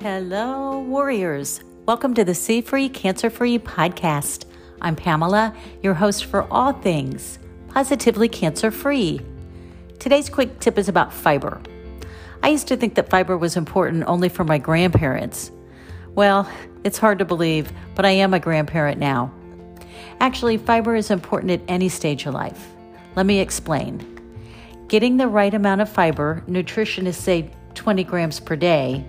Hello, warriors. Welcome to the C Free Cancer Free podcast. I'm Pamela, your host for all things positively cancer free. Today's quick tip is about fiber. I used to think that fiber was important only for my grandparents. Well, it's hard to believe, but I am a grandparent now. Actually, fiber is important at any stage of life. Let me explain. Getting the right amount of fiber, nutritionists say 20 grams per day,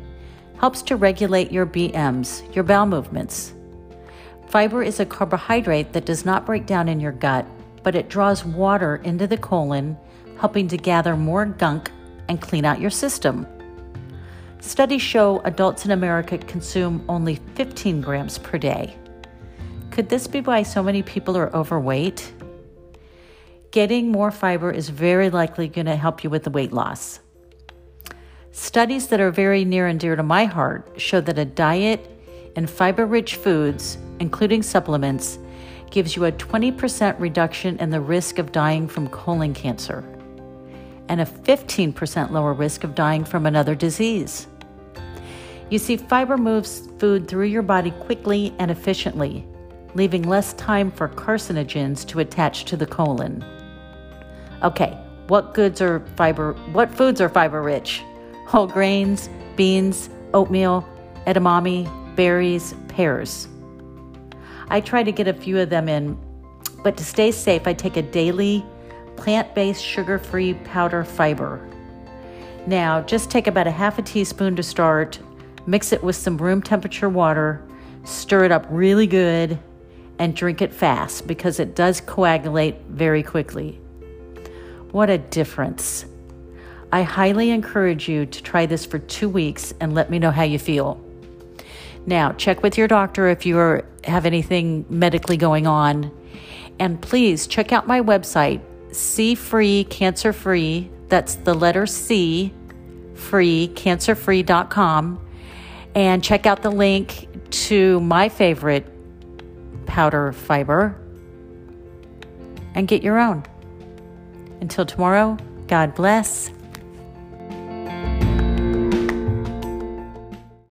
helps to regulate your BMs, your bowel movements. Fiber is a carbohydrate that does not break down in your gut, but it draws water into the colon, helping to gather more gunk and clean out your system. Studies show adults in America consume only 15 grams per day. Could this be why so many people are overweight? Getting more fiber is very likely going to help you with the weight loss. Studies that are very near and dear to my heart show that a diet in fiber rich foods, including supplements, gives you a 20% reduction in the risk of dying from colon cancer and a 15% lower risk of dying from another disease. You see, fiber moves food through your body quickly and efficiently, leaving less time for carcinogens to attach to the colon. Okay, what goods are fiber what foods are fiber rich? Whole grains, beans, oatmeal, edamame, berries, pears. I try to get a few of them in, but to stay safe, I take a daily plant based sugar free powder fiber. Now, just take about a half a teaspoon to start, mix it with some room temperature water, stir it up really good, and drink it fast because it does coagulate very quickly. What a difference! I highly encourage you to try this for two weeks and let me know how you feel. Now, check with your doctor if you are, have anything medically going on. And please check out my website, C Free Cancer Free. That's the letter C, free, cancerfree.com. And check out the link to my favorite powder fiber and get your own. Until tomorrow, God bless